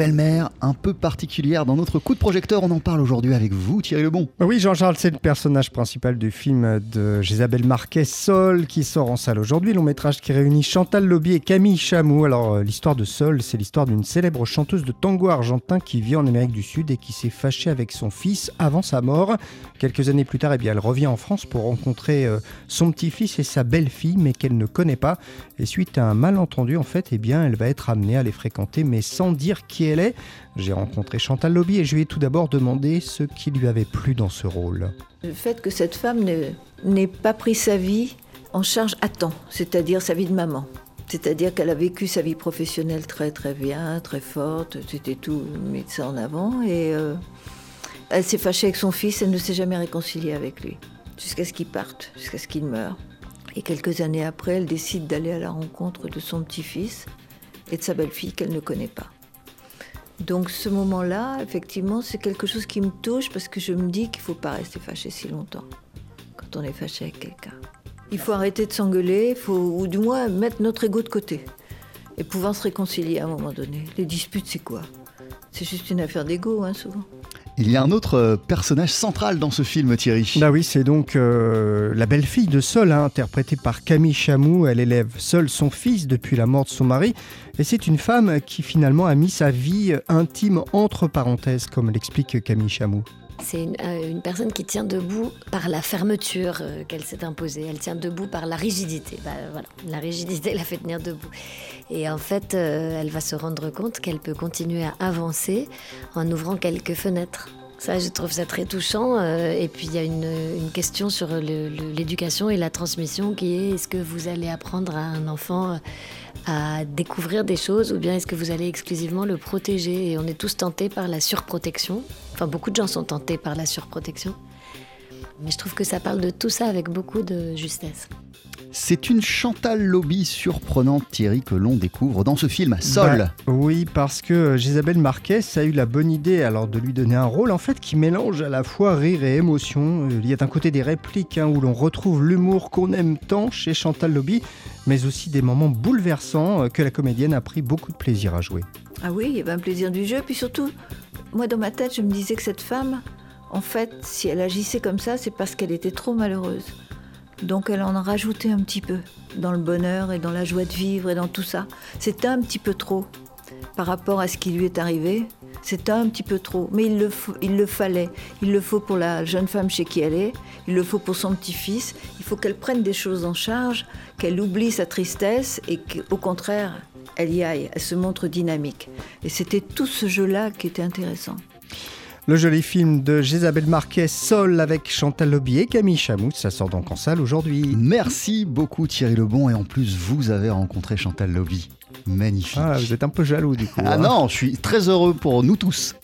belle-mère un peu particulière dans notre coup de projecteur. On en parle aujourd'hui avec vous, Thierry Lebon. Oui, Jean-Charles, c'est le personnage principal du film de Gisabelle Marquet, Sol, qui sort en salle aujourd'hui. Long métrage qui réunit Chantal Lobby et Camille Chamou. Alors, euh, l'histoire de Sol, c'est l'histoire d'une célèbre chanteuse de tango argentin qui vit en Amérique du Sud et qui s'est fâchée avec son fils avant sa mort. Quelques années plus tard, eh bien, elle revient en France pour rencontrer euh, son petit-fils et sa belle-fille, mais qu'elle ne connaît pas. Et suite à un malentendu, en fait, eh bien, elle va être amenée à les fréquenter, mais sans dire qui J'ai rencontré Chantal Lobby et je lui ai tout d'abord demandé ce qui lui avait plu dans ce rôle. Le fait que cette femme n'ait pas pris sa vie en charge à temps, c'est-à-dire sa vie de maman. C'est-à-dire qu'elle a vécu sa vie professionnelle très très bien, très forte, c'était tout mis ça en avant et euh, elle s'est fâchée avec son fils, elle ne s'est jamais réconciliée avec lui jusqu'à ce qu'il parte, jusqu'à ce qu'il meure. Et quelques années après, elle décide d'aller à la rencontre de son petit-fils et de sa belle-fille qu'elle ne connaît pas. Donc ce moment-là, effectivement, c'est quelque chose qui me touche parce que je me dis qu'il ne faut pas rester fâché si longtemps quand on est fâché avec quelqu'un. Il faut arrêter de s'engueuler, ou du moins mettre notre ego de côté et pouvoir se réconcilier à un moment donné. Les disputes, c'est quoi? C'est juste une affaire d'ego, hein, souvent. Il y a un autre euh, personnage central dans ce film, Thierry. Bah oui, c'est donc euh, la belle-fille de Sol, hein, interprétée par Camille Chamou. Elle élève seule son fils depuis la mort de son mari. Et c'est une femme qui finalement a mis sa vie intime entre parenthèses, comme l'explique Camille Chamou. C'est euh, une, personne qui tient debout par la fermeture qu'elle s'est imposée. Elle tient debout par la rigidité. Bah, voilà, la rigidité la fait tenir debout. Et en fait, elle va se rendre compte qu'elle peut continuer à avancer en ouvrant quelques fenêtres. Ça, je trouve ça très touchant. Euh, et puis, il y a une, question sur l'éducation et la transmission qui est est-ce que vous allez apprendre à un enfant euh, à découvrir des choses ou bien est-ce que vous allez exclusivement le protéger? Et on est tous tentés par la surprotection. Enfin, beaucoup de gens sont tentés par la surprotection. Mais je trouve que ça parle de tout ça avec beaucoup de justesse. C'est une Chantal Lobby surprenante, Thierry, que l'on découvre dans ce film, Sol. Bah, oui, parce que Gisabelle Marquez a eu la bonne idée alors de lui donner un rôle en fait qui mélange à la fois rire et émotion. Il y a d'un côté des répliques hein, où l'on retrouve l'humour qu'on aime tant chez Chantal Lobby, mais aussi des moments bouleversants euh, que la comédienne a pris beaucoup de plaisir à jouer. Ah oui, il y avait un plaisir du jeu, puis surtout, moi dans ma tête, je me disais que cette femme, en fait, si elle agissait comme ça, c'est parce qu'elle était trop malheureuse. Donc elle en a rajouté un petit peu dans le bonheur et dans la joie de vivre et dans tout ça. C'était un petit peu trop par rapport à ce qui lui est arrivé. C'était un petit peu trop, mais il le, il le fallait. Il le faut pour la jeune femme chez qui elle est, il le faut pour son petit-fils. Il faut qu'elle prenne des choses en charge, qu'elle oublie sa tristesse et qu'au contraire, elle y aille, elle se montre dynamique. Et c'était tout ce jeu-là qui était intéressant. Le joli film de Gisabelle Marquet, Sol, avec Chantal Lobby et Camille Chamou, ça sort donc en salle aujourd'hui. Merci beaucoup Thierry Lebon, et en plus vous avez rencontré Chantal Lobby. Magnifique. Ah, vous êtes un peu jaloux du coup. Ah hein. non, je suis très heureux pour nous tous.